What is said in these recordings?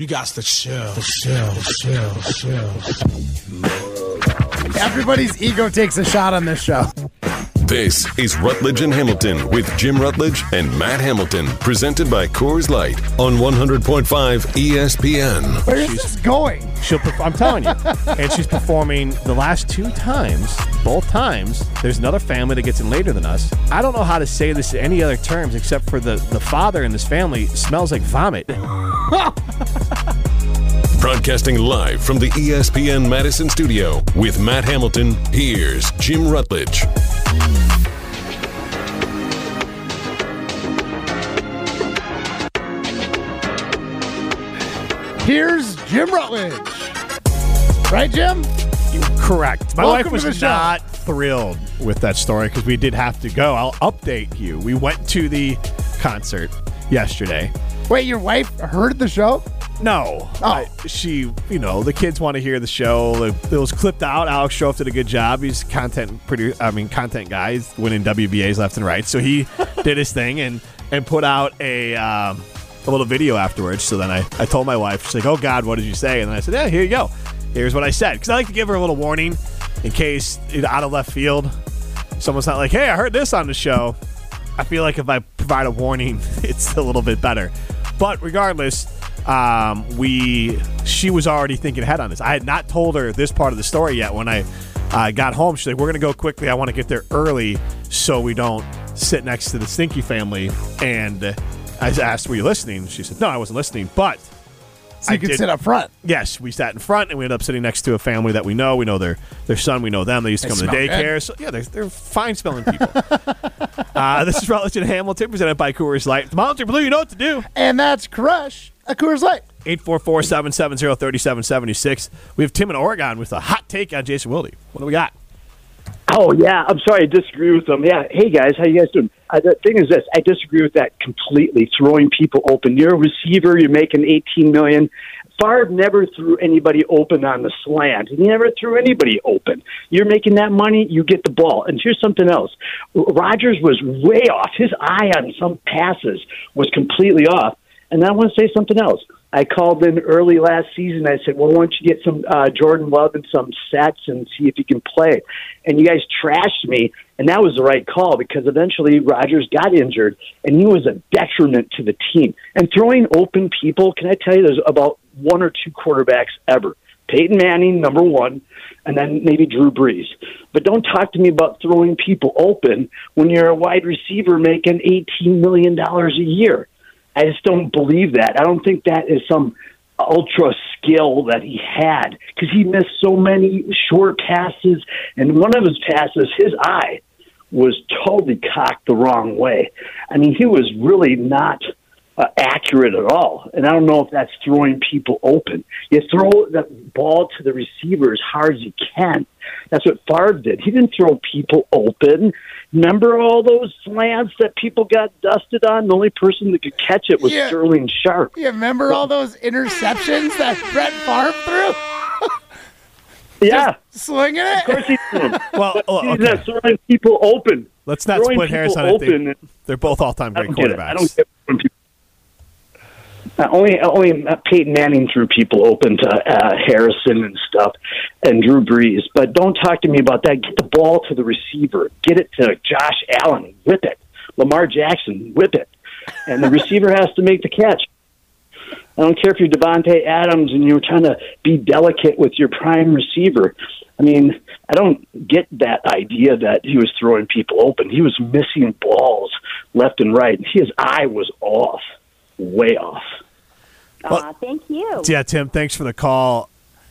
You got to chill, chill, chill, chill. Everybody's ego takes a shot on this show. This is Rutledge and Hamilton with Jim Rutledge and Matt Hamilton, presented by Coors Light on 100.5 ESPN. Where is this going? She'll. Perf- I'm telling you, and she's performing the last two times. Both times, there's another family that gets in later than us. I don't know how to say this in any other terms except for the the father in this family smells like vomit. Broadcasting live from the ESPN Madison studio with Matt Hamilton, here's Jim Rutledge. Here's Jim Rutledge. Right, Jim? You're Correct. My Welcome wife was not thrilled with that story because we did have to go. I'll update you. We went to the concert yesterday. Wait, your wife heard the show? No. Oh. I- she, you know, the kids want to hear the show. It, was clipped out. Alex Strope did a good job. He's content produ I mean, content guy. He's winning WBAs left and right. So he did his thing and and put out a um, a little video afterwards. So then I, I told my wife, she's like, oh, God, what did you say? And then I said, yeah, here you go. Here's what I said. Because I like to give her a little warning in case it, out of left field, someone's not like, hey, I heard this on the show. I feel like if I provide a warning, it's a little bit better. But regardless, um, we she was already thinking ahead on this. I had not told her this part of the story yet. When I uh, got home, she's like, "We're gonna go quickly. I want to get there early so we don't sit next to the Stinky family." And I just asked, "Were you listening?" She said, "No, I wasn't listening." But So you I could did- sit up front. Yes, we sat in front and we ended up sitting next to a family that we know. We know their their son. We know them. They used to come to the smell good. daycare. So yeah, they're, they're fine smelling people. uh, this is Rutledge and Hamilton, presented by Coors Light. The Mountain Blue, you know what to do. And that's Crush, a Coors Light. 844-770-3776. We have Tim in Oregon with a hot take on Jason Wilde. What do we got? Oh yeah, I'm sorry, I disagree with them. Yeah, hey guys, how you guys doing? Uh, the thing is this, I disagree with that completely. Throwing people open. You're a receiver. You're making 18 million. Favre never threw anybody open on the slant. He never threw anybody open. You're making that money, you get the ball. And here's something else. Rodgers was way off. His eye on some passes was completely off. And I want to say something else. I called in early last season. I said, "Well, why don't you get some uh, Jordan Love and some sets and see if he can play?" And you guys trashed me, and that was the right call because eventually Rodgers got injured, and he was a detriment to the team. And throwing open people, can I tell you, there's about one or two quarterbacks ever. Peyton Manning, number one, and then maybe Drew Brees. But don't talk to me about throwing people open when you're a wide receiver making $18 million a year. I just don't believe that. I don't think that is some ultra skill that he had because he missed so many short passes. And one of his passes, his eye was totally cocked the wrong way. I mean, he was really not uh, accurate at all. And I don't know if that's throwing people open. You throw the ball to the receiver as hard as you can. That's what Favre did. He didn't throw people open. Remember all those slants that people got dusted on? The only person that could catch it was Yeah. Sterling Sharpe. You remember all those interceptions that Brett Favre threw? Yeah, Slinging it. of course he threw them. Well, oh, He's okay. not throwing people open. let's not throwing split hairs people on it. They, they're both all-time great don't it. I don't quarterbacks. When people. Uh, only, only uh, Peyton Manning threw people open to uh, Harrison and stuff, and Drew Brees. But don't talk to me about that. Get the ball to the receiver. Get it to Josh Allen. Whip it. Lamar Jackson. Whip it. And the receiver has to make the catch. I don't care if you're Davante Adams and you're trying to be delicate with your prime receiver. I mean, I don't get that idea that he was throwing people open. He was missing balls left and right. His eye was off, way off. Aw, thank you. Yeah, Tim, thanks for the call.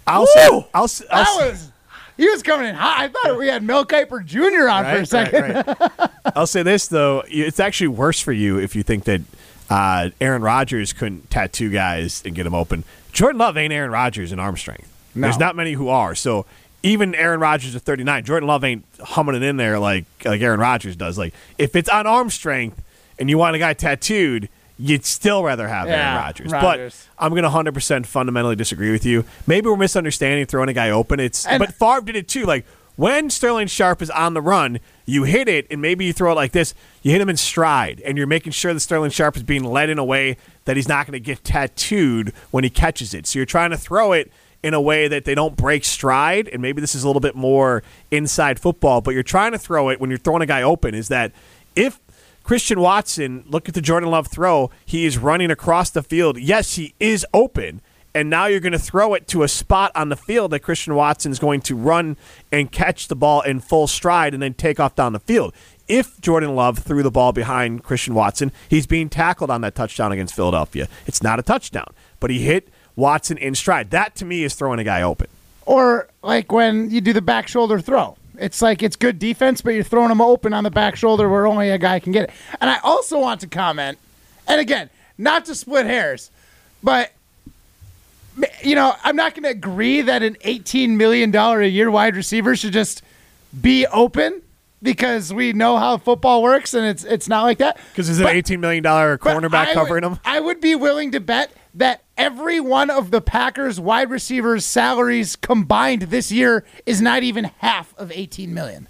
I'll say, Woo! I'll, s- I'll That s- was. He was coming in hot. I thought we had Mel Kiper Jr. on for a Right, right, second. right. I'll say this though, it's actually worse for you if you think that uh, Aaron Rodgers couldn't tattoo guys and get them open. Jordan Love ain't Aaron Rodgers in arm strength. There's not many who are. So even Aaron Rodgers at 39, Jordan Love ain't humming it in there like like Aaron Rodgers does. Like if it's on arm strength and you want a guy tattooed, you'd still rather have Aaron Rodgers. Rodgers. But I'm going to 100% fundamentally disagree with you. Maybe we're misunderstanding throwing a guy open. It's And- but Favre did it too. Like when Sterling Sharpe is on the run, you hit it, and maybe you throw it like this. You hit him in stride, and you're making sure that Sterling Sharpe is being led in a way that he's not going to get tattooed when he catches it. So you're trying to throw it in a way that they don't break stride, and maybe this is a little bit more inside football, but you're trying to throw it when you're throwing a guy open. Is that if Christian Watson, look at the Jordan Love throw, he is running across the field. Yes, he is open and now you're going to throw it to a spot on the field that Christian Watson is going to run and catch the ball in full stride and then take off down the field. If Jordan Love threw the ball behind Christian Watson, he's being tackled on that touchdown against Philadelphia. It's not a touchdown, but he hit Watson in stride. That to me is throwing a guy open. Or like when you do the back shoulder throw. It's like it's good defense, but you're throwing them open on the back shoulder where only a guy can get it. And I also want to comment, and again, not to split hairs, but you know, I'm not going to agree that an 18 million dollar a year wide receiver should just be open because we know how football works and it's it's not like that. Because is it 18 million dollar cornerback covering him? I would be willing to bet that every one of the Packers wide receivers' salaries combined this year is not even half of 18 million.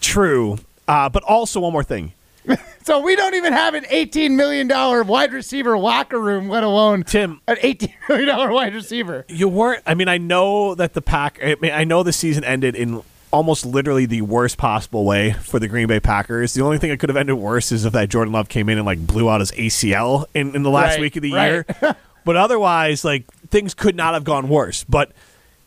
True, uh, but also one more thing. So we don't even have an eighteen million dollar wide receiver locker room, let alone Tim an eighteen million dollar wide receiver. You weren't. I mean, I know that the pack. I mean, I know the season ended in almost literally the worst possible way for the Green Bay Packers. The only thing that could have ended worse is if that Jordan Love came in and like blew out his ACL in, in the last Right, week of the right. year. but otherwise, like things could not have gone worse. But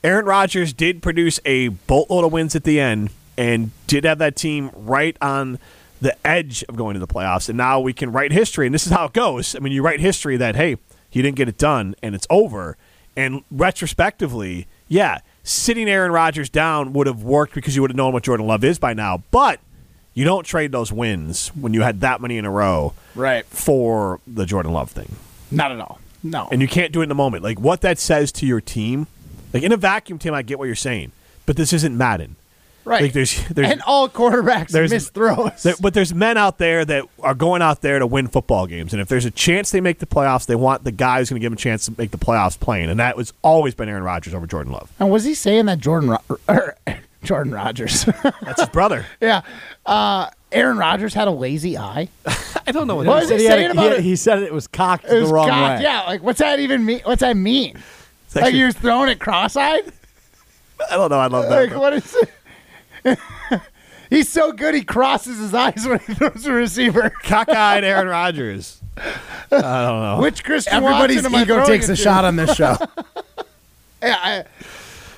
Aaron Rodgers did produce a boatload of wins at the end and did have that team right on the edge of going to the playoffs. And now we can write history, and this is how it goes. I mean, you write history that hey, he didn't get it done, and it's over. And retrospectively, yeah, sitting Aaron Rodgers down would have worked because you would have known what Jordan Love is by now. But you don't trade those wins when you had that many in a row Right. for the Jordan Love thing. Not at all. No. And you can't do it in the moment. Like what that says to your team, like in a vacuum, Tim, I get what you're saying, but this isn't Madden. right. Like there's there's and all quarterbacks there's- miss throws. there, but there's men out there that are going out there to win football games, and if there's a chance they make the playoffs, they want the guy who's going to give them a chance to make the playoffs playing, and that was always been Aaron Rodgers over Jordan Love. and was he saying that Jordan Ro- or, Jordan Rodgers? That's his brother. yeah. Uh, Aaron Rodgers had a lazy eye. I don't know what. What that is is. he He, saying a- about he, it? he said it was cocked It was the wrong cocked. way. Yeah, like what's that even mean? What's that mean? like actually- he was throwing it cross-eyed? I don't know. I love that. Like though. what is it? He's so good he crosses his eyes when he throws a receiver. Cockeyed Aaron Rodgers. I don't know. Which Christian Everybody's Watson am I ego throwing takes a shot on this show. Yeah, I,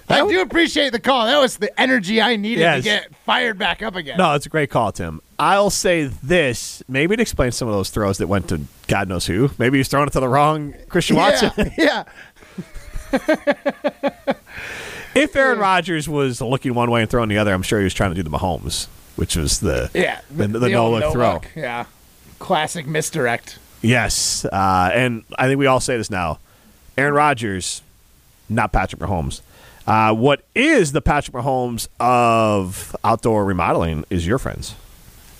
I do appreciate the call. That was the energy I needed Yes. to get fired back up again. No, it's a great call, Tim. I'll say this. Maybe it explains some of those throws that went to God knows who. Maybe he's throwing it to the wrong Christian Watson. Yeah, yeah. if Aaron Rodgers was looking one way and throwing the other, I'm sure he was trying to do the Mahomes, which was the Yeah, the, the, no look throw. Yeah, classic misdirect. Yes, uh, and I think we all say this now. Aaron Rodgers, not Patrick Mahomes. Uh, what is the Patrick Mahomes of outdoor remodeling is your friends.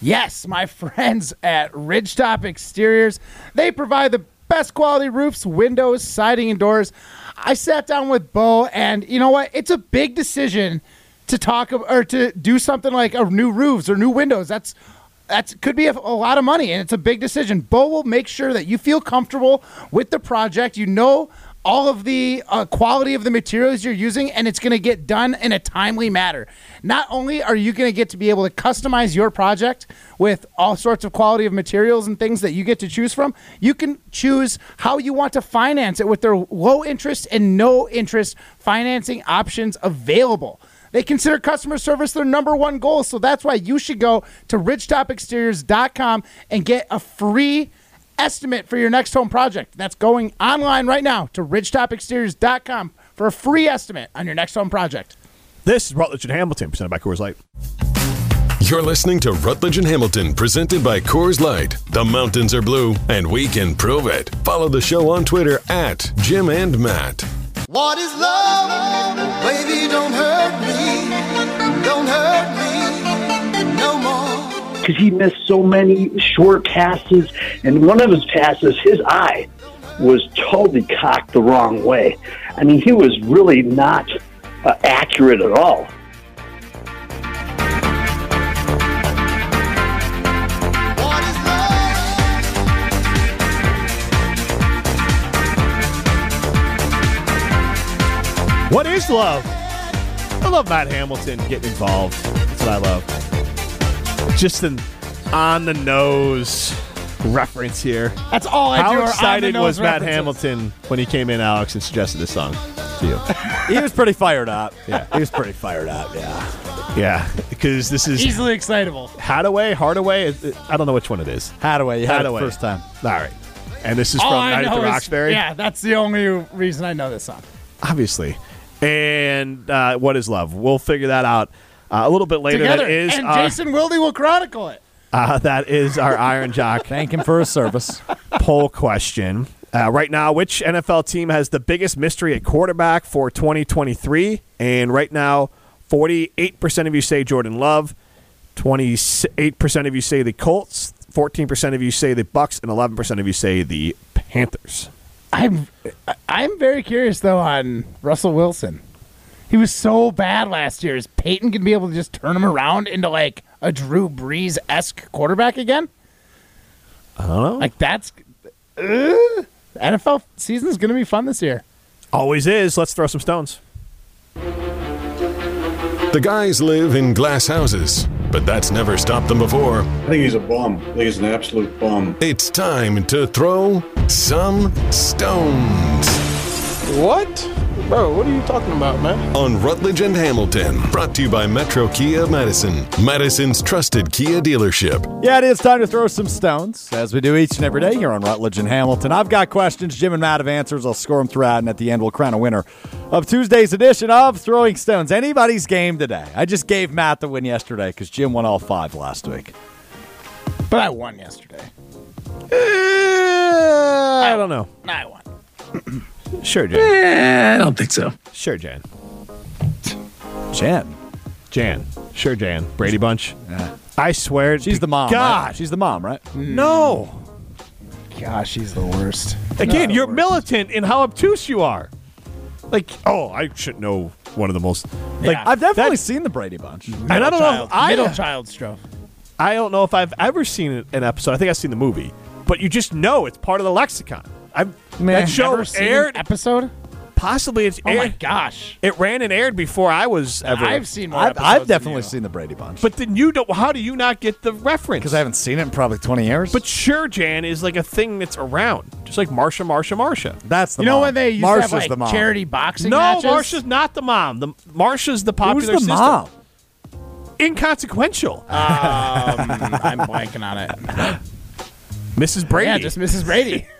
Yes, my friends at Ridgetop Exteriors. They provide the best quality roofs, windows, siding, and doors. I sat down with Bo, and you know what? It's a big decision to talk or to do something like a new roofs or new windows. That's that's could be a, a lot of money, and it's a big decision. Bo will make sure that you feel comfortable with the project. You know all of the uh, quality of the materials you're using, and it's going to get done in a timely manner. Not only are you going to get to be able to customize your project with all sorts of quality of materials and things that you get to choose from, you can choose how you want to finance it with their low interest and no interest financing options available. They consider customer service their number one goal, so that's why you should go to ridgetopexteriors.com and get a free estimate for your next home project. That's going online right now to ridgetopexteriors.com for a free estimate on your next home project. This is Rutledge and Hamilton, presented by Coors Light. You're listening to Rutledge and Hamilton, presented by Coors Light. The mountains are blue, and we can prove it. Follow the show on Twitter at Jim and Matt. What is love? Baby, don't hurt me. Don't hurt me no more because he missed so many short passes. And one of his passes, his eye was totally cocked the wrong way. I mean, he was really not uh, accurate at all. What is love? I love Matt Hamilton getting involved. That's what I love. Just an on the nose reference here. That's all I do. How are excited on-the-nose was Matt references. Hamilton when he came in, Alex, and suggested this song to you? He was pretty fired up. Yeah, he was pretty fired up. Yeah. yeah, because this is Easily excitable. Hadaway, Hardaway. I don't know which one it is. Hadaway, you had Hadaway. the first time. All right. And this is All from I Night at know the is- Roxbury. Yeah, that's the only reason I know this song. Obviously. And uh, What is Love? We'll figure that out uh, a little bit later. Together. That is and our, Jason Wilde will chronicle it. uh, that is our Iron Jock Thank him for his service. poll question. Uh, right now, which NFL team has the biggest mystery at quarterback for 2023? And right now, 48% of you say Jordan Love, 28% of you say the Colts, 14% of you say the Bucks, and 11% of you say the Panthers. I'm I'm very curious though on Russell Wilson. He was so bad last year. Is Peyton gonna be able to just turn him around into like a Drew Brees esque quarterback again? I don't know. Like that's uh, NFL season is gonna be fun this year. Always is. Let's throw some stones. The guys live in glass houses, but that's never stopped them before. I think he's a bum. I think he's an absolute bum. It's time to throw some stones What? Bro, what are you talking about, man? on Rutledge and Hamilton. Brought to you by Metro Kia Madison, Madison's trusted Kia dealership. Yeah, it is time to throw some stones, as we do each and every day here on Rutledge and Hamilton. I've got questions. Jim and Matt have answers. I'll score them throughout, and at the end, we'll crown a winner of Tuesday's edition of Throwing Stones. Anybody's game today. I just gave Matt the win yesterday because Jim won all five last week. But I won yesterday. Eh, I don't know. I won. Sure, Jan. Eh, I don't think so. Sure, Jan. Jan. Jan. Sure, Jan. Brady Bunch. I swear. She's the mom. God. Right? She's the mom, right? no. Gosh, she's the worst. Again, you're militant in how obtuse you are. Like, oh, I should know one of the most. Like, Yeah. I've definitely seen the Brady Bunch. and I don't know. I, middle child stroke. I don't know if I've ever seen an episode. I think I've seen the movie, but you just know it's part of the lexicon. I've that show Never seen an aired. episode? Possibly it's Oh my gosh. It ran and aired before I was ever. I've seen more I've, episodes I've than definitely you. seen the Brady Bunch. But then you don't. How do you not get the reference? because I haven't seen it in probably 20 years. But sure, Jan is like a thing that's around, just like Marsha, Marsha, Marsha. that's the You know mom. when they used Marsha's to have the like mom. charity boxing No, matches? Marsha's not the mom. The Marsha's the popular. Who's the sister. mom? Inconsequential. Um, I'm blanking on it. Mrs. Brady. Yeah, just Mrs. Brady.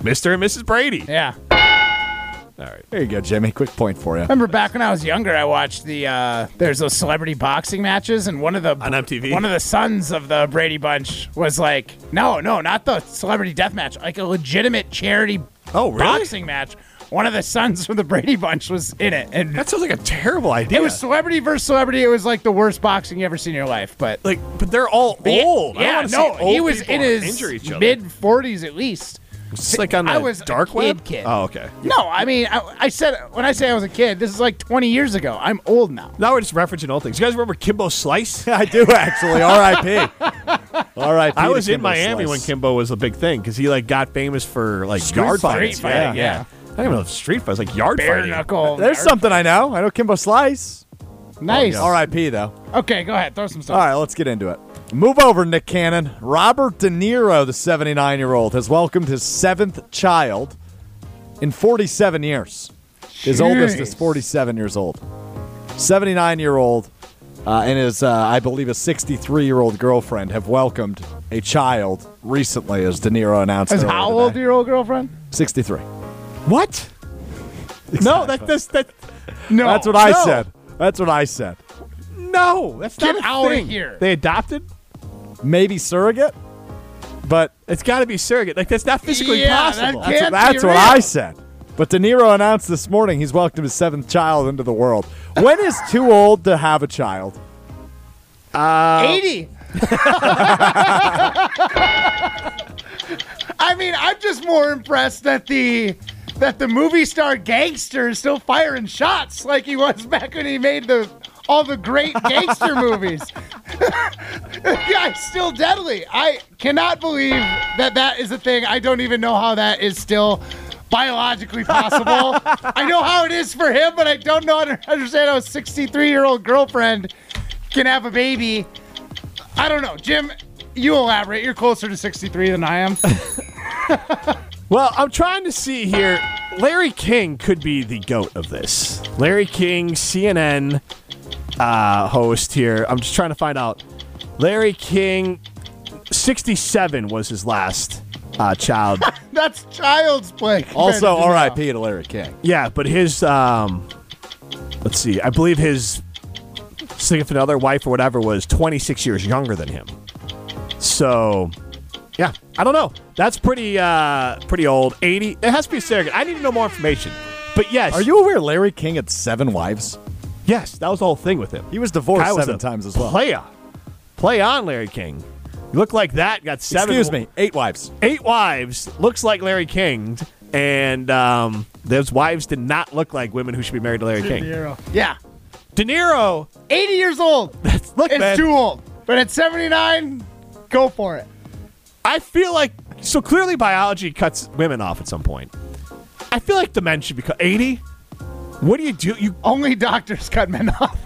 Mr. and Mrs. Brady. Yeah. All right. There you go, Jimmy. Quick point for you. Remember back when I was younger, I watched the uh, there's those celebrity boxing matches, and one of the On MTV? one of the sons of the Brady Bunch was like, no, no, not the celebrity death match, like a legitimate charity Oh, really? boxing match. One of the sons from the Brady Bunch was in it, and That sounds like a terrible idea. it was celebrity versus celebrity. It was like the worst boxing you ever seen in your life, but. like, but they're all Yeah, old. I don't Yeah, wanna see no, he was people in his injure each other. mid 40s at least. It's like on the I was a dark kid web. kid. Oh, okay. No, I mean, I, I said when I say I was a kid, this is like 20 years ago. I'm old now. Now we're just referencing old things. You guys remember Kimbo Slice? I do actually. R.I.P. R.I.P. I to was in Kimbo Miami Slice. when Kimbo was a big thing because he like got famous for like Street yard fighting, fights. Street fighting, yeah. I don't even know if street fights like yard Bare fighting. knuckle. There's something I know. I know Kimbo Slice. Nice. R.I.P. though. Okay, go ahead. Throw some stuff. All right, let's get into it. Move over, Nick Cannon. Robert De Niro, the 79 year old, has welcomed his seventh child in 47 years. His oldest is 47 years old. 79 year old uh, and his, uh, I believe, a 63 year old girlfriend have welcomed a child recently, as De Niro announced. Is earlier how today. old your old girlfriend? 63. What? No, that that's that. No. That's what I no. said. That's what I said. No, that's Get not a outta thing. here. They adopted. Maybe surrogate, but It's got to be surrogate. Like that's not physically Yeah, possible. can't- That's, Can't that's what. I said. But De Niro announced this morning he's welcomed his seventh child into the world. When is too old to have a child? Uh, 80. I mean, I'm just more impressed that the that the movie star gangster is still firing shots like he was back when he made the all the great gangster movies. yeah, still deadly. I cannot believe that that is a thing. I don't even know how that is still biologically possible. I know how it is for him, but I don't know how to understand how a 63 year old girlfriend can have a baby. I don't know, Jim. You elaborate. You're closer to 63 than I am. Well, I'm trying to see here. Larry King could be the goat of this. Larry King, CNN uh, host here. I'm just trying to find out. Larry King, 67 was his last uh, child. That's child's play. Also, to. R.I.P. to Larry King. yeah, but his, um, let's see, I believe his significant other, wife or whatever, was 26 years younger than him. So, yeah, I don't know. That's pretty, uh, pretty old. 80. It has to be a surrogate. I need to know more information. But yes, Are you aware Larry King had seven wives? Yes, that was the whole thing with him. He was divorced Guy seven a times as well. Playa. Play on, Larry King. You look like that. Got seven. Excuse me, eight wives. Eight wives. Looks like Larry King. And um, those wives did not look like women who should be married to Larry King. De King. Niro. Yeah. De Niro. 80 years old. That's, look, It's man. too old. But at 79, go for it. I feel like so clearly biology cuts women off at some point. I feel like the men should be cut. 80. What do you do? You Only doctors cut men off.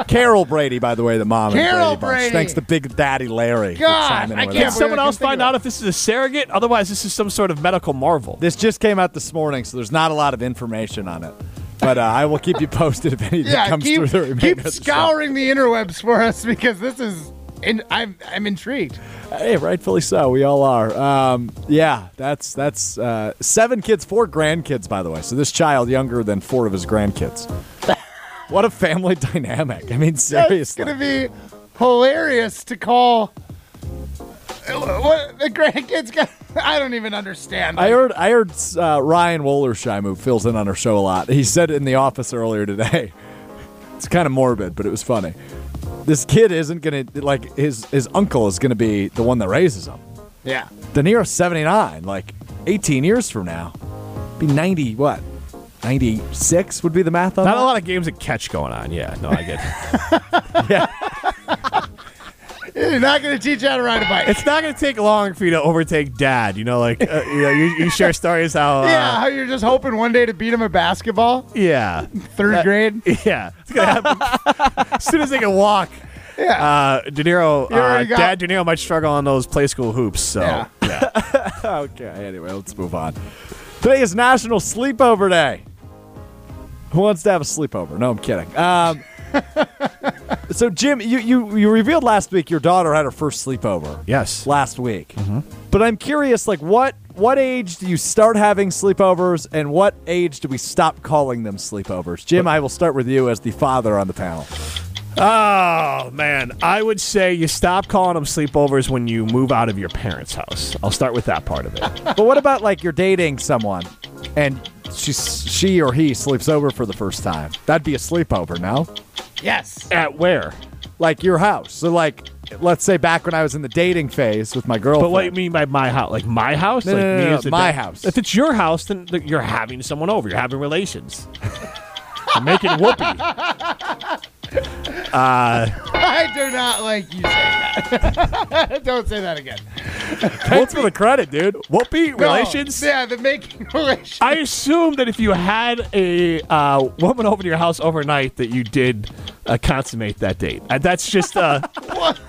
Carol Brady, by the way, the mom. Carol and Brady. Bunch. Brady. Thanks to Big Daddy Larry. for God, chiming in I with can't us. Can someone else find out if this is a surrogate? Otherwise, this is some sort of medical marvel. This just came out this morning, so there's not a lot of information on it. But uh, I will keep you posted if anything yeah, comes keep, through the remainder keep of the show. scouring the interwebs for us because this is. In, I'm I'm intrigued. Hey, rightfully so. We all are. Um, yeah, that's that's uh, seven kids, four grandkids, by the way. So this child younger than four of his grandkids. what a family dynamic. I mean, seriously, It's gonna be hilarious to call. What the grandkids got? I don't even understand. I heard I heard uh, Ryan Wollersheim, who fills in on our show a lot. He said it in the office earlier today. It's kind of morbid, but it was funny. This kid isn't gonna like his his uncle is gonna be the one that raises him. Yeah. De Niro's seventy nine, like eighteen years from now, be ninety what? Ninety six would be the math on Not that. a lot of games of catch going on. Yeah, no, I get it. You're not gonna teach you how to ride a bike. It's not going to take long for you to overtake dad. You know, like uh, you, know, you, you share stories how. Uh, yeah, how you're just hoping one day to beat him at basketball, Yeah. third grade. Yeah. It's gonna happen. as soon as they can walk. Yeah. Uh, De Niro, uh, got- Dad De Niro might struggle on those play school hoops. So, Yeah. yeah. Okay, anyway, let's move on. Today is National Sleepover Day. Who wants to have a sleepover? No, I'm kidding. Um, so, Jim, you, you, you revealed last week your daughter had her first sleepover. Yes. Last week. Mm-hmm. But I'm curious, like, what what age do you start having sleepovers, and what age do we stop calling them sleepovers? Jim, I will start with you as the father on the panel. Oh man, I would say you stop calling them sleepovers when you move out of your parents' house. I'll start with that part of it. But what about like you're dating someone, and she she or he sleeps over for the first time? That'd be a sleepover, no? Yes. At where? like your house. So like let's say back when I was in the dating phase with my girlfriend. But what do you mean by my house? Like my house? No, like no, no, me no, as my dad? house. If it's your house, then you're having someone over. You're having relations. You're making whoopee. I do not like you saying that. Don't say that again. What's for the credit, dude. Whoopee No. relations. Yeah, the making relations. I assume that if you had a uh, woman over to your house overnight, that you did uh, consummate that date. And that's just uh,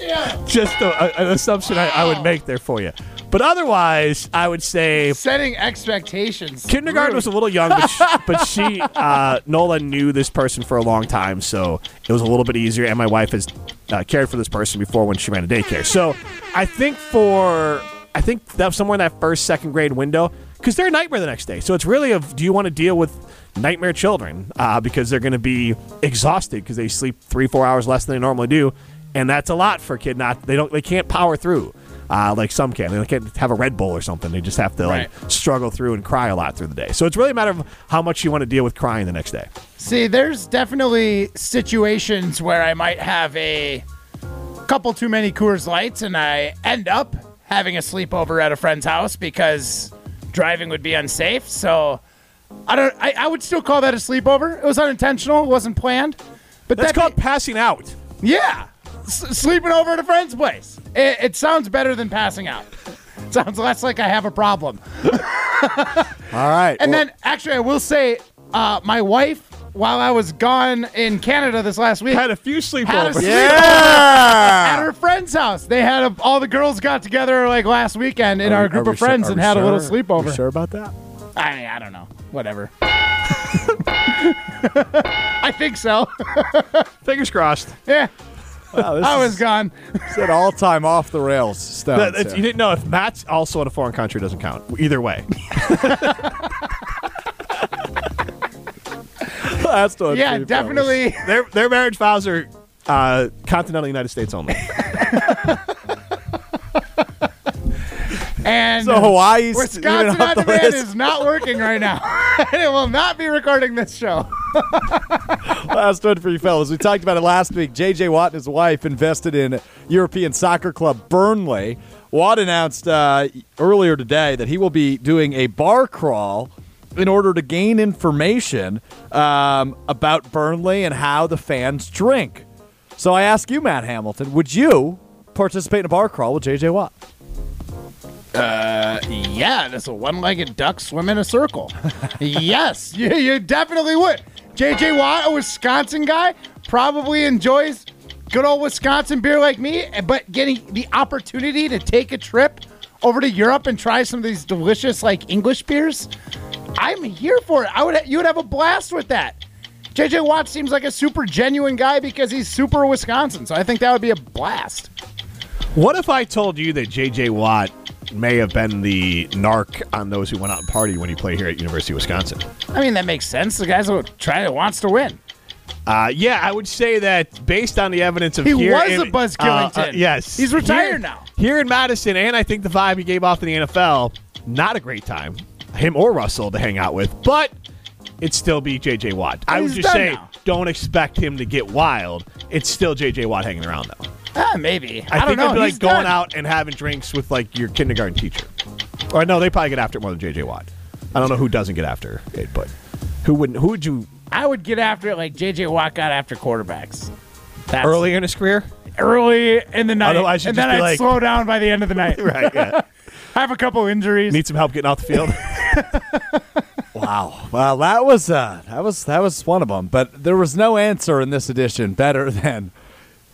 yeah. just a, a- an assumption I, I would make there for you. But otherwise, I would say Setting expectations. kindergarten was a little young, but she, but she uh, Nola knew this person for a long time, so it was a little bit easier. And my wife has uh, cared for this person before when she ran a daycare. So I think for I think that somewhere in that first second grade window, because they're a nightmare the next day. So it's really of do you want to deal with nightmare children uh, because they're going to be exhausted because they sleep three four hours less than they normally do, and that's a lot for a kid. Not they don't they can't power through. Uh, like some can. They can't have a Red Bull or something. They just have to like struggle through and cry a lot through the day. So it's really a matter of how much you want to deal with crying the next day. See, there's definitely situations where I might have a couple too many Coors Lights and I end up having a sleepover at a friend's house because driving would be unsafe. So I don't. I, I would still call that a sleepover. It was unintentional. It wasn't planned. But That's that called passing out. yeah, S- sleeping over at a friend's place. It, it sounds better than passing out. Sounds less like I have a problem. All right. And well, then, actually, I will say, uh, my wife, while I was gone in Canada this last week, Had a few had a sleepovers. sleepover yeah. at her friend's house. They had a, all the girls got together like last weekend in Are our group of friends sure- and are we had a little sure? Are sleepover. we sure about that? I I don't know. Whatever. I think so. Fingers crossed. yeah, Wow, I was gone. it's an all-time off the rails. Stones That- that's- you didn't know if Matt's also in a foreign country doesn't count. Either way. Last one. Yeah, definitely. their their marriage vows are uh, continental United States only. And So Hawaii's Wisconsin even on the demand list. is not working right now, and it will not be recording this show. Last one for you fellas. We talked about it last week. J.J. Watt and his wife invested in European soccer club Burnley. Watt announced uh, earlier today that he will be doing a bar crawl in order to gain information um, about Burnley and how the fans drink. So I ask you, Matt Hamilton, would you participate in a bar crawl with J.J. Watt? Uh, Yeah, that's a one-legged duck swim in a circle. yes, you, you definitely would. JJ Watt, a Wisconsin guy, probably enjoys good old Wisconsin beer like me, but getting the opportunity to take a trip over to Europe and try some of these delicious like English beers, I'm here for it. I would you would have a blast with that. JJ Watt seems like a super genuine guy because he's super Wisconsin, so I think that would be a blast. What if I told you that J.J. Watt may have been the narc on those who went out and partied when he played here at University of Wisconsin? I mean, that makes sense. The guy's who try wants to win. Uh, yeah, I would say that based on the evidence of He here was in- a Buzz uh, uh, yes, He's retired Here- now. Here in Madison, and I think the vibe he gave off in the NFL, not a great time. Him or Russell to hang out with, but it'd still be J.J. Watt. I would just say, now. don't expect him to get wild. It's still J.J. Watt hanging around though. Ah, maybe. I, I, don't think know. it'd be like He's going done. out and having drinks with like your kindergarten teacher. Or no, they probably get after it more than J.J. Watt. I don't know who doesn't get after it, but who wouldn't? Who would you I would get after it like J.J. Watt got after quarterbacks. That's earlier in his career? early in the night, Otherwise, you'd and just then be I'd like- slow down by the end of the night. Right. Yeah. I have a couple injuries. Need some help getting off the field. Wow. Well, that was uh, that was that was one of them. But there was no answer in this edition better than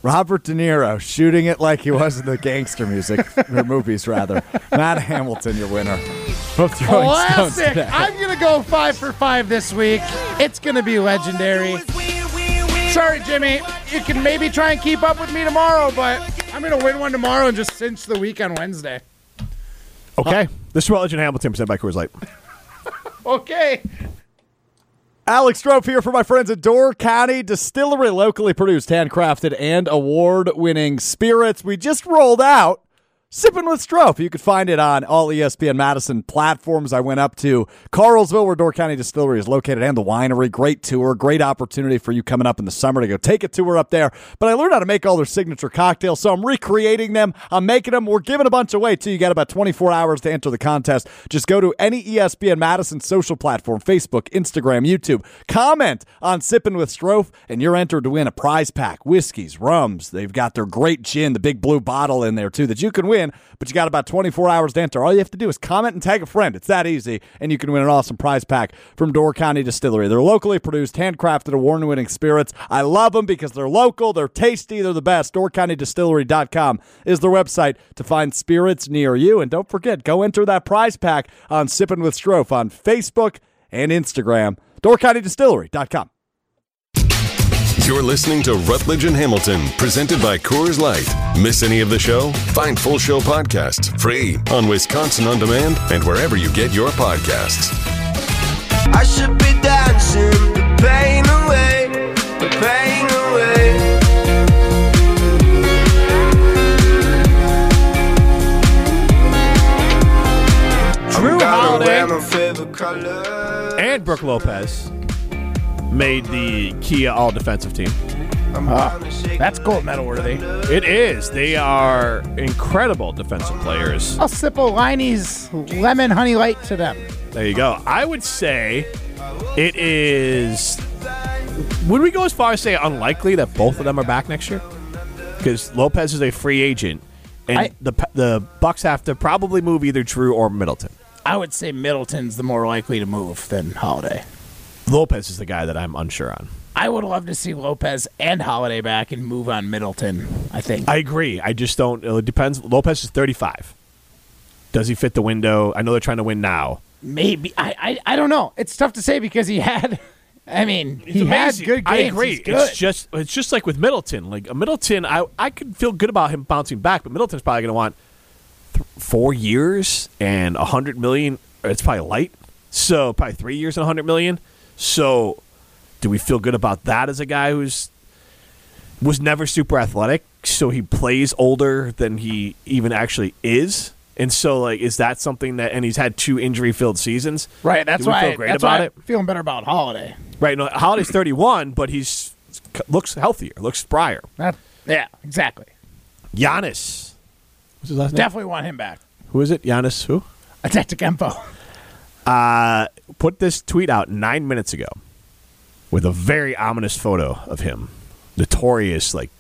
Robert De Niro shooting it like he was in the gangster music or movies, rather. Matt Hamilton, your winner of throwing stones Classic. today. I'm gonna go five for five this week. It's gonna be legendary. Sorry, Jimmy. You can maybe try and keep up with me tomorrow, but I'm gonna win one tomorrow and just cinch the week on Wednesday. okay. This is Rutledge and Hamilton presented by Coors Light. Okay. Alex Strope here for my friends at Door County Distillery, locally produced, handcrafted, and award winning spirits. We just rolled out Sipping with Strope. You can find it on all ESPN Madison platforms. I went up to Carlsville, where Door County Distillery is located, and the winery. Great tour, great opportunity for you coming up in the summer to go take a tour up there. But I learned how to make all their signature cocktails, so I'm recreating them. I'm making them. We're giving a bunch away too. You got about 24 hours to enter the contest. Just go to any ESPN Madison social platform Facebook, Instagram, YouTube. Comment on Sipping with Strope, and you're entered to win a prize pack whiskeys, rums. They've got their great gin, the big blue bottle in there too, that you can win. But you got about 24 hours to enter. All you have to do is comment and tag a friend. It's that easy, and you can win an awesome prize pack from Door County Distillery. They're locally produced, handcrafted, award-winning spirits. I love them because they're local, they're tasty, they're the best. DoorCountyDistillery.com is their website to find spirits near you. And don't forget, go enter that prize pack on Sipping with Strope on Facebook and Instagram. DoorCountyDistillery.com. You're listening to Rutledge and Hamilton, presented by Coors Light. Miss any of the show? Find full show podcasts free on Wisconsin On Demand and wherever you get your podcasts. I should be dancing the pain away, the pain away. Jrue Holiday Wear my favorite color. and Brook Lopez made the Kia All Defensive Team. Ah, That's gold medal worthy. It is. They are incredible defensive players. I'll sip a Leinie's lemon honey light to them. There you go. I would say it is. Would we go as far as say unlikely that both of them are back next year? Because Lopez is a free agent, and I- the the Bucks have to probably move either Jrue or Middleton. I would say Middleton's the more likely to move than Holiday. Lopez is the guy that I'm unsure on. I would love to see Lopez and Holiday back and move on Middleton. I think. I agree. I just don't. It depends. Lopez is 35. Does he fit the window? I know they're trying to win now. Maybe I, I I don't know. It's tough to say because he had. I mean, he It's had good games. I agree. It's just it's just like with Middleton. Like a Middleton, I I could feel good about him bouncing back, but Middleton's probably going to want th- four years and a hundred million. It's probably light, so probably three years and a hundred million. So, do we feel good about that as a guy who's was never super athletic, so he plays older than he even actually is? And so, like, is that something that? And he's had two injury-filled seasons. right. That's Do why. feel great that's about why it? I'm feeling better about Holiday. Right. No, Holiday's 31, but he's looks healthier, looks sprier. That, yeah, exactly. Giannis. What's his last name? Definitely want him back. Who is it? Giannis who? Antetokounmpo. Uh, put this tweet out nine minutes ago with a very ominous photo of him. Notorious, like,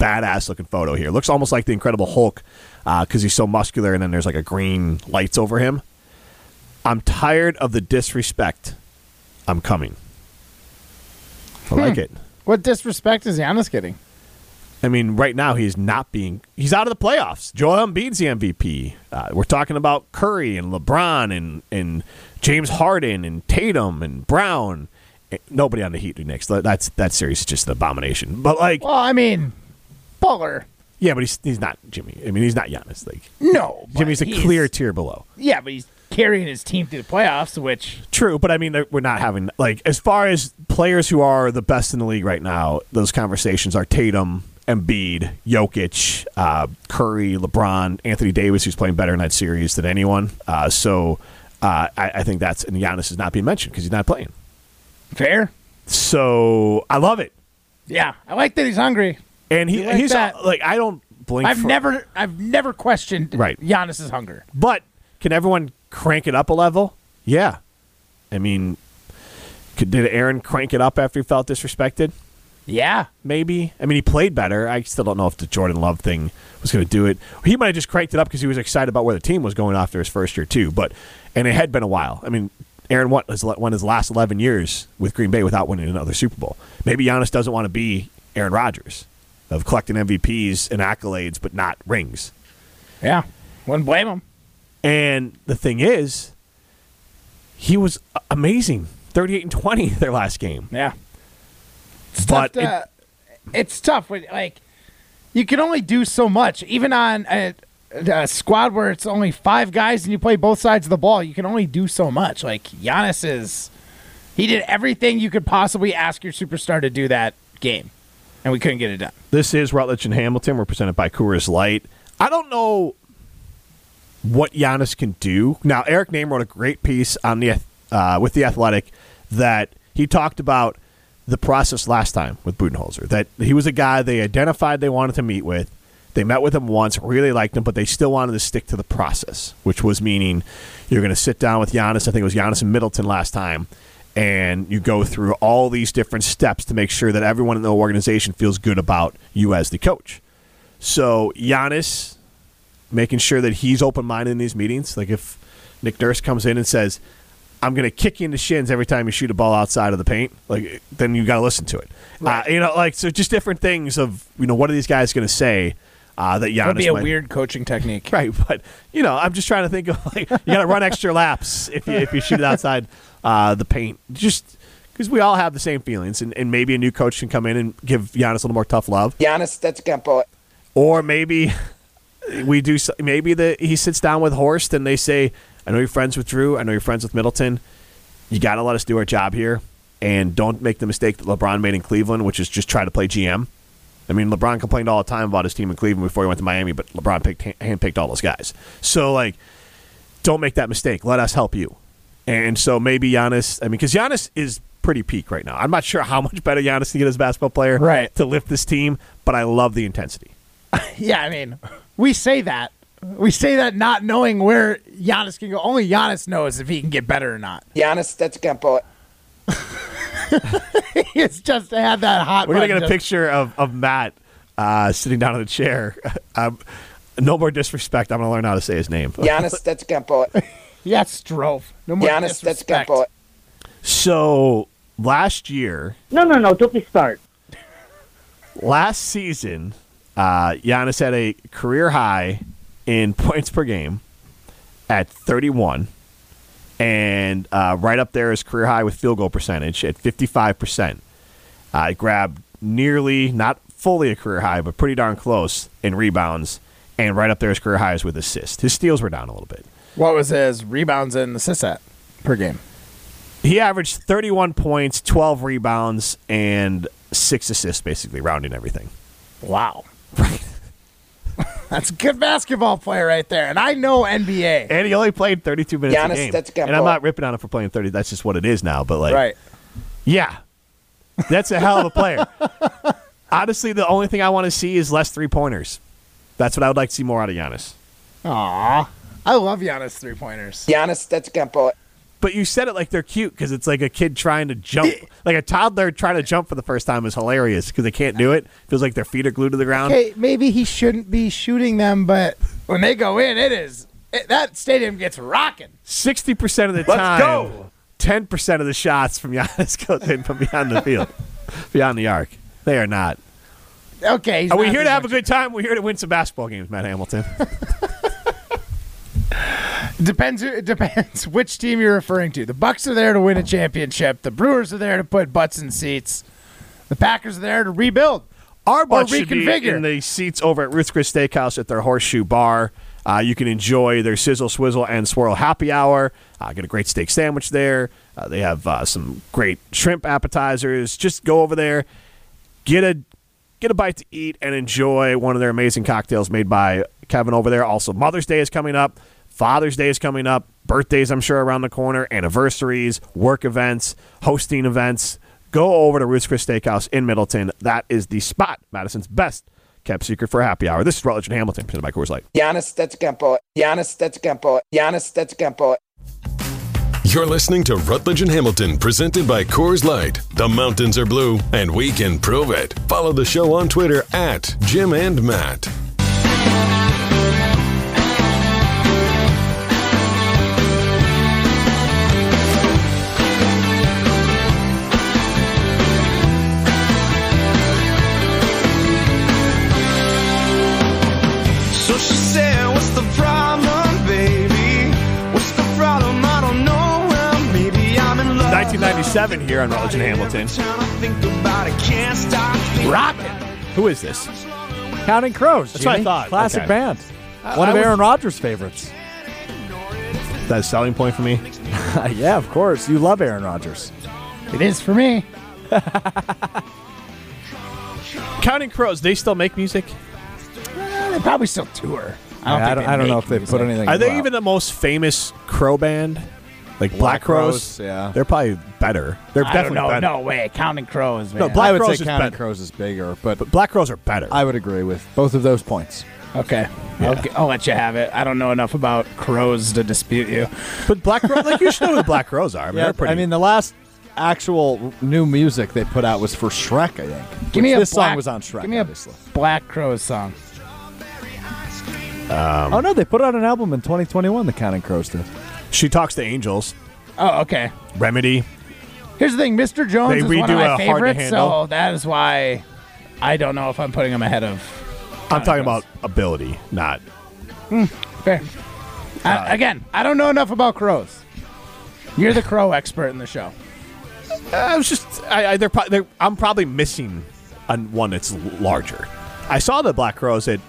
badass looking photo here. Looks almost like the Incredible Hulk because he's so muscular and then there's like a green lights over him. I'm tired of the disrespect. I'm coming. I like it. What disrespect is Giannis getting? I mean, right now he's not being. He's out of the playoffs. Joel Embiid's the MVP. Uh, we're talking about Curry and LeBron and and James Harden and Tatum and Brown. Eh, Nobody on the Heat do next. That's that series is just an abomination. But like, Well, I mean, Butler. yeah, but he's he's not Jimmy. I mean, he's not Giannis. Like No, Jimmy's a clear tier below. Yeah, but he's carrying his team to the playoffs, which True, but I mean, we're not having like as far as players who are the best in the league right now. Those conversations are Tatum, Embiid, Jokic, uh, Curry, LeBron, Anthony Davis, who's playing better in that series than anyone. Uh, so uh, I, I think that's and Giannis is not being mentioned because he's not playing. fair. So I love it, Yeah, I like that he's hungry. and he like he's that? like I don't blink. I've for- never, I've never questioned Right. Giannis's hunger. But can everyone crank it up a level? Yeah. I mean, could, did Aaron crank it up after he felt disrespected? Yeah, maybe. I mean, he played better. I still don't know if the Jordan Love thing was going to do it. He might have just cranked it up because he was excited about where the team was going after his first year too. But and it had been a while. I mean, Aaron won his, won his last eleven years with Green Bay without winning another Super Bowl. Maybe Giannis doesn't want to be Aaron Rodgers of collecting MVPs and accolades, but not rings. yeah, wouldn't blame him. And the thing is, he was amazing. Thirty-eight and twenty their last game. Yeah, it's But tough to- it's tough when like you can only do so much, even on a, a squad where it's only five guys and you play both sides of the ball. You can only do so much. Like Giannis is, he did everything you could possibly ask your superstar to do that game, and we couldn't get it done. This is Rutledge and Hamilton. We're presented by Coors Light. I don't know what Giannis can do. Now, Eric Nehm wrote a great piece on the uh, with the Athletic that he talked about the process last time with Budenholzer. That he was a guy they identified they wanted to meet with. They met with him once, really liked him, but they still wanted to stick to the process, which was meaning you're going to sit down with Giannis. I think it was Giannis and Middleton last time, and you go through all these different steps to make sure that everyone in the organization feels good about you as the coach. So Giannis making sure that he's open minded in these meetings. Like if Nick Nurse comes in and says, "I'm going to kick you in the shins every time you shoot a ball outside of the paint," like then you got to listen to it. Uh, you know, like so, just different things of you know what are these guys going to say uh, that Giannis That would be a might- weird coaching technique. right? But you know, I'm just trying to think of like you got to run extra laps if you if you shoot it outside uh, the paint, just because we all have the same feelings, and, and maybe a new coach can come in and give Giannis a little more tough love, Giannis, that's Campo. or maybe we do. Maybe the he sits down with Horst and they say, "I know you're friends with Jrue. I know you're friends with Middleton. You got to let us do our job here." And don't make the mistake that LeBron made in Cleveland, which is just try to play GM. I mean, LeBron complained all the time about his team in Cleveland before he went to Miami, but LeBron picked handpicked all those guys. So like, don't make that mistake. Let us help you. And so maybe Giannis. I mean, because Giannis is pretty peak right now. I'm not sure how much better Giannis can get as a basketball player Right. to lift this team, but I love the intensity. Yeah, I mean, we say that. We say that not knowing where Giannis can go. Only Giannis knows if he can get better or not. Giannis, that's Campo. it's just to have that hot. We're gonna get a just- picture of of Matt uh, sitting down in the chair. um, no more disrespect. I'm going to learn how to say his name. Giannis that's Tetsukampo. Yes, Strove. No more Giannis disrespect. Tetsukampo. So last year, No, no, no. Don't be start. last season, uh, Giannis had a career high in points per game at 31, and uh, right up there is career high with field goal percentage at 55 percent. I grabbed nearly, not fully a career high, but pretty darn close in rebounds, and right up there is career highs with assists. His steals were down a little bit. What was his rebounds and assists at per game? He averaged 31 points, 12 rebounds, and six assists, basically rounding everything. Wow. That's a good basketball player right there. And I know NBA. And he only played 32 minutes Giannis a game. Antetokounmpo. And I'm not ripping on him for playing 30. That's just what it is now. But like, Right. yeah, that's a hell of a player. Honestly, the only thing I want to see is less three pointers. That's what I would like to see more out of Giannis. Aw. I love Giannis three pointers. Giannis Antetokounmpo. But you said it like they're cute because it's like a kid trying to jump, like a toddler trying to jump for the first time is hilarious because they can't do it. Feels like their feet are glued to the ground. Okay, maybe he shouldn't be shooting them, but when they go in, it is it, that stadium gets rocking. Sixty percent of the Let's time, go. ten percent of the shots from Giannis goes in from beyond the field, beyond the arc. They are not. Okay, Are we here to have a good time? We're here to win some basketball games, Matt Hamilton. Depends. It depends which team you're referring to. The Bucks are there to win a championship. The Brewers are there to put butts in seats. The Packers are there to rebuild. Our butts should be in the seats over at Ruth's Chris Steakhouse at their Horseshoe Bar. Uh, you can enjoy their sizzle, swizzle, and swirl happy hour. Uh, get a great steak sandwich there. Uh, they have uh, some great shrimp appetizers. Just go over there, get a get a bite to eat, and enjoy one of their amazing cocktails made by Kevin over there. Also, Mother's Day is coming up. Father's Day is coming up. Birthdays, I'm sure, around the corner. Anniversaries, work events, hosting events. Go over to Ruth's Chris Steakhouse in Middleton. That is the spot, Madison's best kept secret for happy hour. This is Rutledge and Hamilton, presented by Coors Light. Giannis Antetokounmpo. Giannis Antetokounmpo. Giannis Antetokounmpo. You're listening to Rutledge and Hamilton, presented by Coors Light. The mountains are blue, and we can prove it. Follow the show on Twitter at Jim and Matt. 1997 here on Rutledge and Hamilton. Think about it, can't stop thinking Rockin'. Who is this? Counting Crows. That's what I thought. Classic Okay. band. Uh, I- One I of was- Aaron Rodgers' favorites. That's a selling point for me. yeah, of course. You love Aaron Rodgers. It is for me. Counting Crows, they still make music? They probably still tour. I don't, I think don't, I don't know if they music. put anything. Are they out. even the most famous crow band? Like Black, Black Crowes? Crows, yeah. They're probably better. They're I don't definitely know. better. No way. Counting crows, man. No, Black I would Crows say is Counting better. Crows is bigger, but, But Black Crowes are better. I would agree with both of those points. Okay. I'll, I'll let you have it. I don't know enough about crows to dispute you. but Black Crowes, like you should know who Black Crowes are. I mean, Yeah, they're pretty. I mean the last actual new music they put out was for Shrek, I think. Give me Which a this black, song was on Shrek. Give me a obviously. Black Crowes song. Um, oh no, they put out an album in 2021. The Counting Crows did. She talks to angels. Oh, okay. Remedy. Here's the thing, Mr. Jones They is one redo of a my Hard to favorites, Handle. so that is why I don't know if I'm putting him ahead of. I'm talking about ability, not. Hmm, fair. I, uh, again, I don't know enough about crows. You're the crow expert in the show. I was just. I, I, they're, pro- they're, I'm probably missing a, one that's l- larger. I saw the Black Crowes at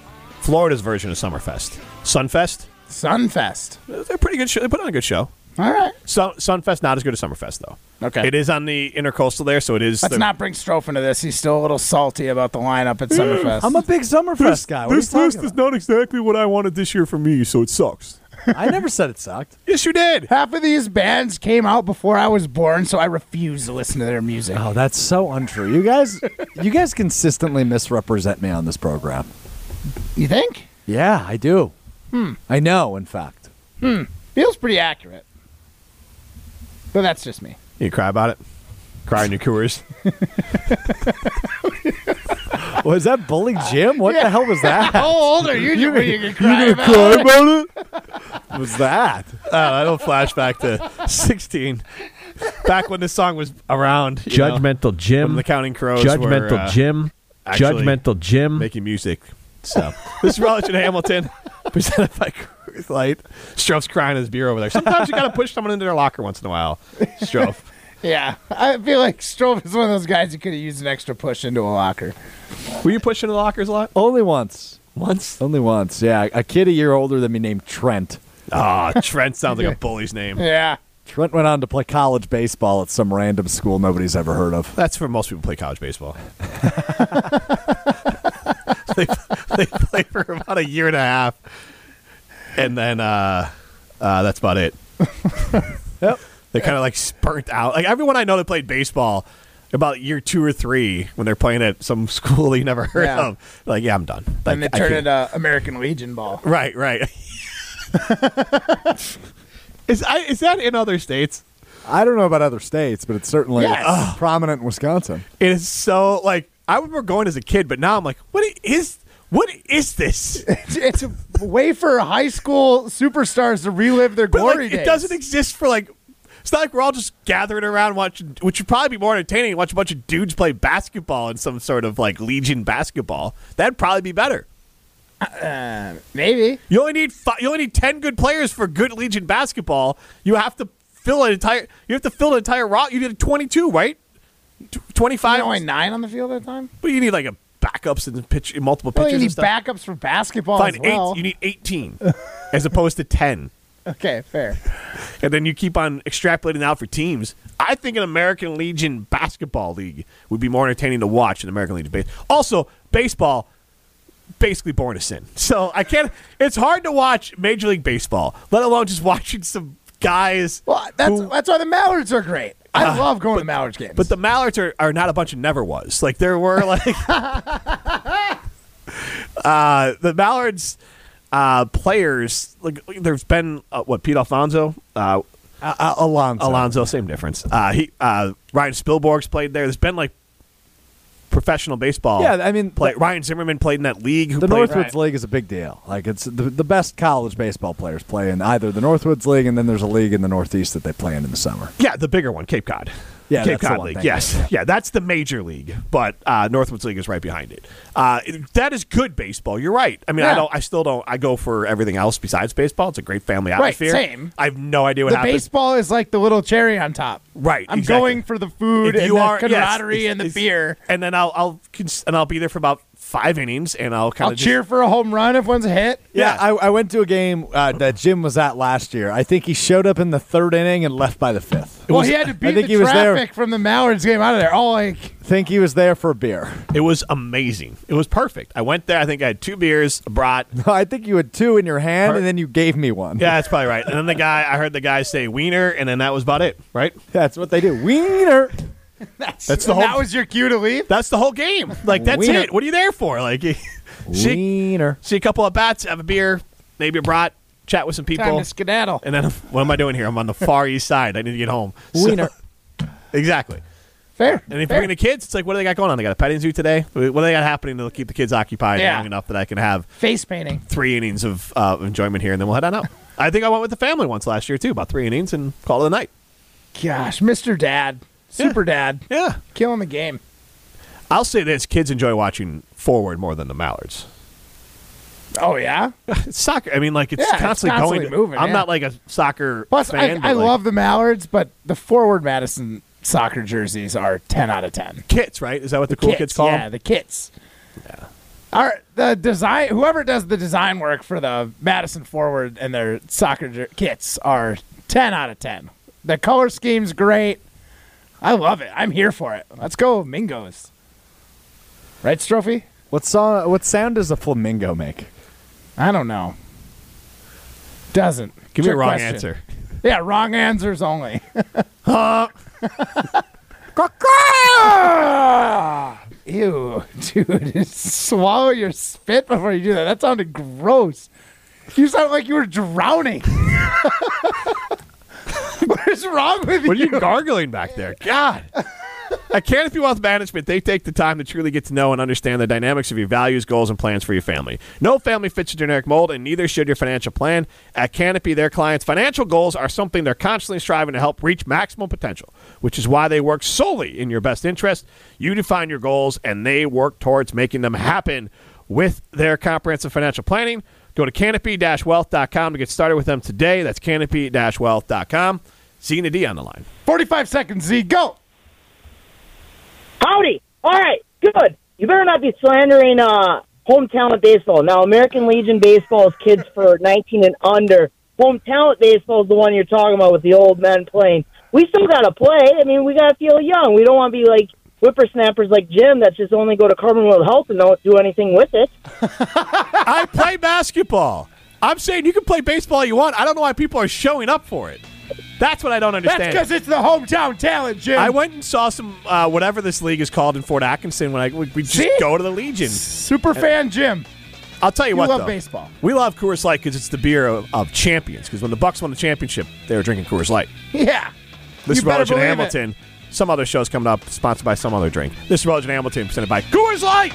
Florida's version of Summerfest. Sunfest. Sunfest. They're pretty good show. They put on a good show. All right. Sun, Sunfest not as good as Summerfest though. Okay. It is on the intercoastal there, so it is. Let's the- not bring Strope into this. He's still a little salty about the lineup at Summerfest. I'm a big Summerfest guy. What are you talking about? not exactly what I wanted this year for me, so it sucks. I never said it sucked. yes, you did. Half of these bands came out before I was born, so I refuse to listen to their music. Oh, that's so untrue. You guys, you guys consistently misrepresent me on this program. You think? Yeah, I do. Hmm. I know. In fact, Feels pretty accurate. But that's just me. You cry about it. Cry in your Coors. Was that Bully Jim? What the hell was that? How old are you? You, you can cry You about gonna it? cry about it? What was that? Uh, I don't flashback to 16. Back when this song was around. you know, Judgmental Jim. when the Counting Crows Judgmental were, uh, Jim. Judgmental Jim. making music. So this is Rutledge and Hamilton, presented by Coors Light. Strope's crying his beer over there. Sometimes you got to push someone into their locker once in a while. Strope. Yeah, I feel like Strope is one of those guys who could have used an extra push into a locker. Were you pushing the lockers a lot? Only once. Once? Only once. Yeah, a kid a year older than me named Trent. Ah, Trent sounds like a bully's name. Yeah. Trent went on to play college baseball at some random school nobody's ever heard of. That's where most people play college baseball. they, they play for about a year and a half, and then uh, uh, that's about it. Yep. They kind of like burnt out. Like everyone I know that played baseball about year two or three when they're playing at some school you never heard Yeah. of. Like, yeah, I'm done. Like, and they I turn can't- it uh, American Legion ball. Right, right. is I, is that in other states? I don't know about other states, but it's certainly Yes. prominent in Wisconsin. It is so like I remember going as a kid, but now I'm like, what is what is this? It's, it's a way for high school superstars to relive their But like, glory it doesn't exist for like. It's not like we're all just gathering around watching, which would probably be more entertaining. Watch a bunch of dudes play basketball in some sort of like Legion basketball. That'd probably be better. Uh, maybe. You only need fi- you only need ten good players for good Legion basketball. You have to fill an entire. You have to fill an entire roster. You need twenty two, right? Twenty Five five. only nine on the field at a time. But you need like a backups and pitch in multiple Well, pitchers. you need backups for basketball Fine, as well. eight. You need eighteen, as opposed to ten. okay, fair. and then you keep on extrapolating out for teams. I think an American Legion basketball league would be more entertaining to watch than American Legion base. Also, baseball, basically born a sin. So I can't. It's hard to watch Major League Baseball, let alone just watching some guys. Well, that's who- that's why the Mallards are great. I Uh, love going to the Mallards games. But the Mallards are, are not a bunch of never was. Like there were like uh, the Mallards uh, players. Like there's been uh, what Pete Alfonso. Uh, Uh, Alonso. Alonso, same difference. Uh, he uh, Ryan Spilborghs played there. There's been like professional baseball. Yeah, I mean, play, Ryan Zimmerman played in that league. Who The played, Northwoods League is a big deal. Like it's the, the best college baseball players play in either the Northwoods League and then there's a league in the Northeast that they play in in the summer. Yeah, the bigger one, Cape Cod. Yeah, Cape that's the Cod League. Yes, yeah, that's the major league, but uh, Northwoods League is right behind it. Uh, that is good baseball. You're right. I mean, I don't. I still don't. I go for everything else besides baseball. It's a great family Right, atmosphere. same. I have no idea what the happens. baseball is like the little cherry on top. Right, I'm exactly. going for the food If and you the are- camaraderie it's- and the beer. and then I'll I'll cons- and I'll be there for about five innings, and I'll kind of cheer for a home run if one's a hit. Yeah, I, I went to a game uh, that Jim was at last year. I think he showed up in the third inning and left by the fifth. Well, he had to I beat think the he was there. traffic from the Mallards game out of there. Oh, like think he was there for a beer. It was amazing. It was perfect. I went there. I think I had two beers, Brought. brat. I think you had two in your hand, and then you gave me one. Yeah, that's probably right. And then the guy, I heard the guy say wiener, and then that was about it. Right? That's what they do. Wiener. that's, That's the whole- That was your cue to leave. That's the whole game. Like that's Wiener. it. What are you there for? Like, see, see a couple of bats, have a beer, maybe a brat, chat with some Time people, to skedaddle. and then what am I doing here? I'm on the far east side. I need to get home. So- Wiener. exactly. Fair. And if fair. you're bringing the kids, it's like, what do they got going on? They got a petting zoo today. What do they got happening to keep the kids occupied Yeah. long enough that I can have face painting. three innings of uh, enjoyment here, and then we'll head on out. I think I went with the family once last year too, about three innings, and call it a night. Gosh, Mr. Dad, Super Dad, Yeah, killing the game. I'll say this: kids enjoy watching forward more than the Mallards. Oh yeah. It's soccer. I mean, like it's Yeah, it's constantly, constantly going. moving, I'm yeah. not like a soccer Plus, fan. I, but I like, love the Mallards, but the forward Madison soccer jerseys are ten out of ten. kits. Right? Is that what the, cool kits, kids call yeah, them? the kits. Yeah. Our, the design, whoever does the design work for the Madison forward and their soccer jer- kits are ten out of ten. The color scheme's great. I love it. I'm here for it. Let's go, Mingos. Right, Strophy? What song? What sound does a flamingo make? I don't know. Doesn't. Give me a wrong question. answer. Yeah, wrong answers only. Ew, dude. Swallow your spit before you do that. That sounded gross. You sound like you were drowning. what is wrong with you? What are you? gargling back there? God. At Canopy Wealth Management, they take the time to truly get to know and understand the dynamics of your values, goals, and plans for your family. No family fits a generic mold, and neither should your financial plan. At Canopy, their clients' financial goals are something they're constantly striving to help reach maximum potential, which is why they work solely in your best interest. You define your goals, and they work towards making them happen with their comprehensive financial planning. Go to canopy-wealth.com to get started with them today. That's canopy-wealth.com. Zena D on the line. 45 seconds, Z. Go. Howdy. All right, good. You better not be slandering uh, home talent baseball. Now, American Legion baseball is kids for 19 and under. Home talent baseball is the one you're talking about with the old men playing. We still got to play. I mean, we got to feel young. We don't want to be like whippersnappers like Jim that just only go to Carbon World Health and don't do anything with it. I play basketball. I'm saying you can play baseball all you want. I don't know why people are showing up for it. That's what I don't understand. That's understand. because it's the hometown talent, Jim. I went and saw some uh, whatever this league is called in Fort Atkinson when I we, we just See? go to the Legion. Super fan Jim. I'll tell you, You what, We love though. baseball. We love Coors Light because it's the beer of, of champions. Because when the Bucks won the championship, they were drinking Coors Light. Yeah. This You is better Rutledge and believe it. Some other shows coming up, sponsored by some other drink. This is and Hamilton, presented by Coors Light.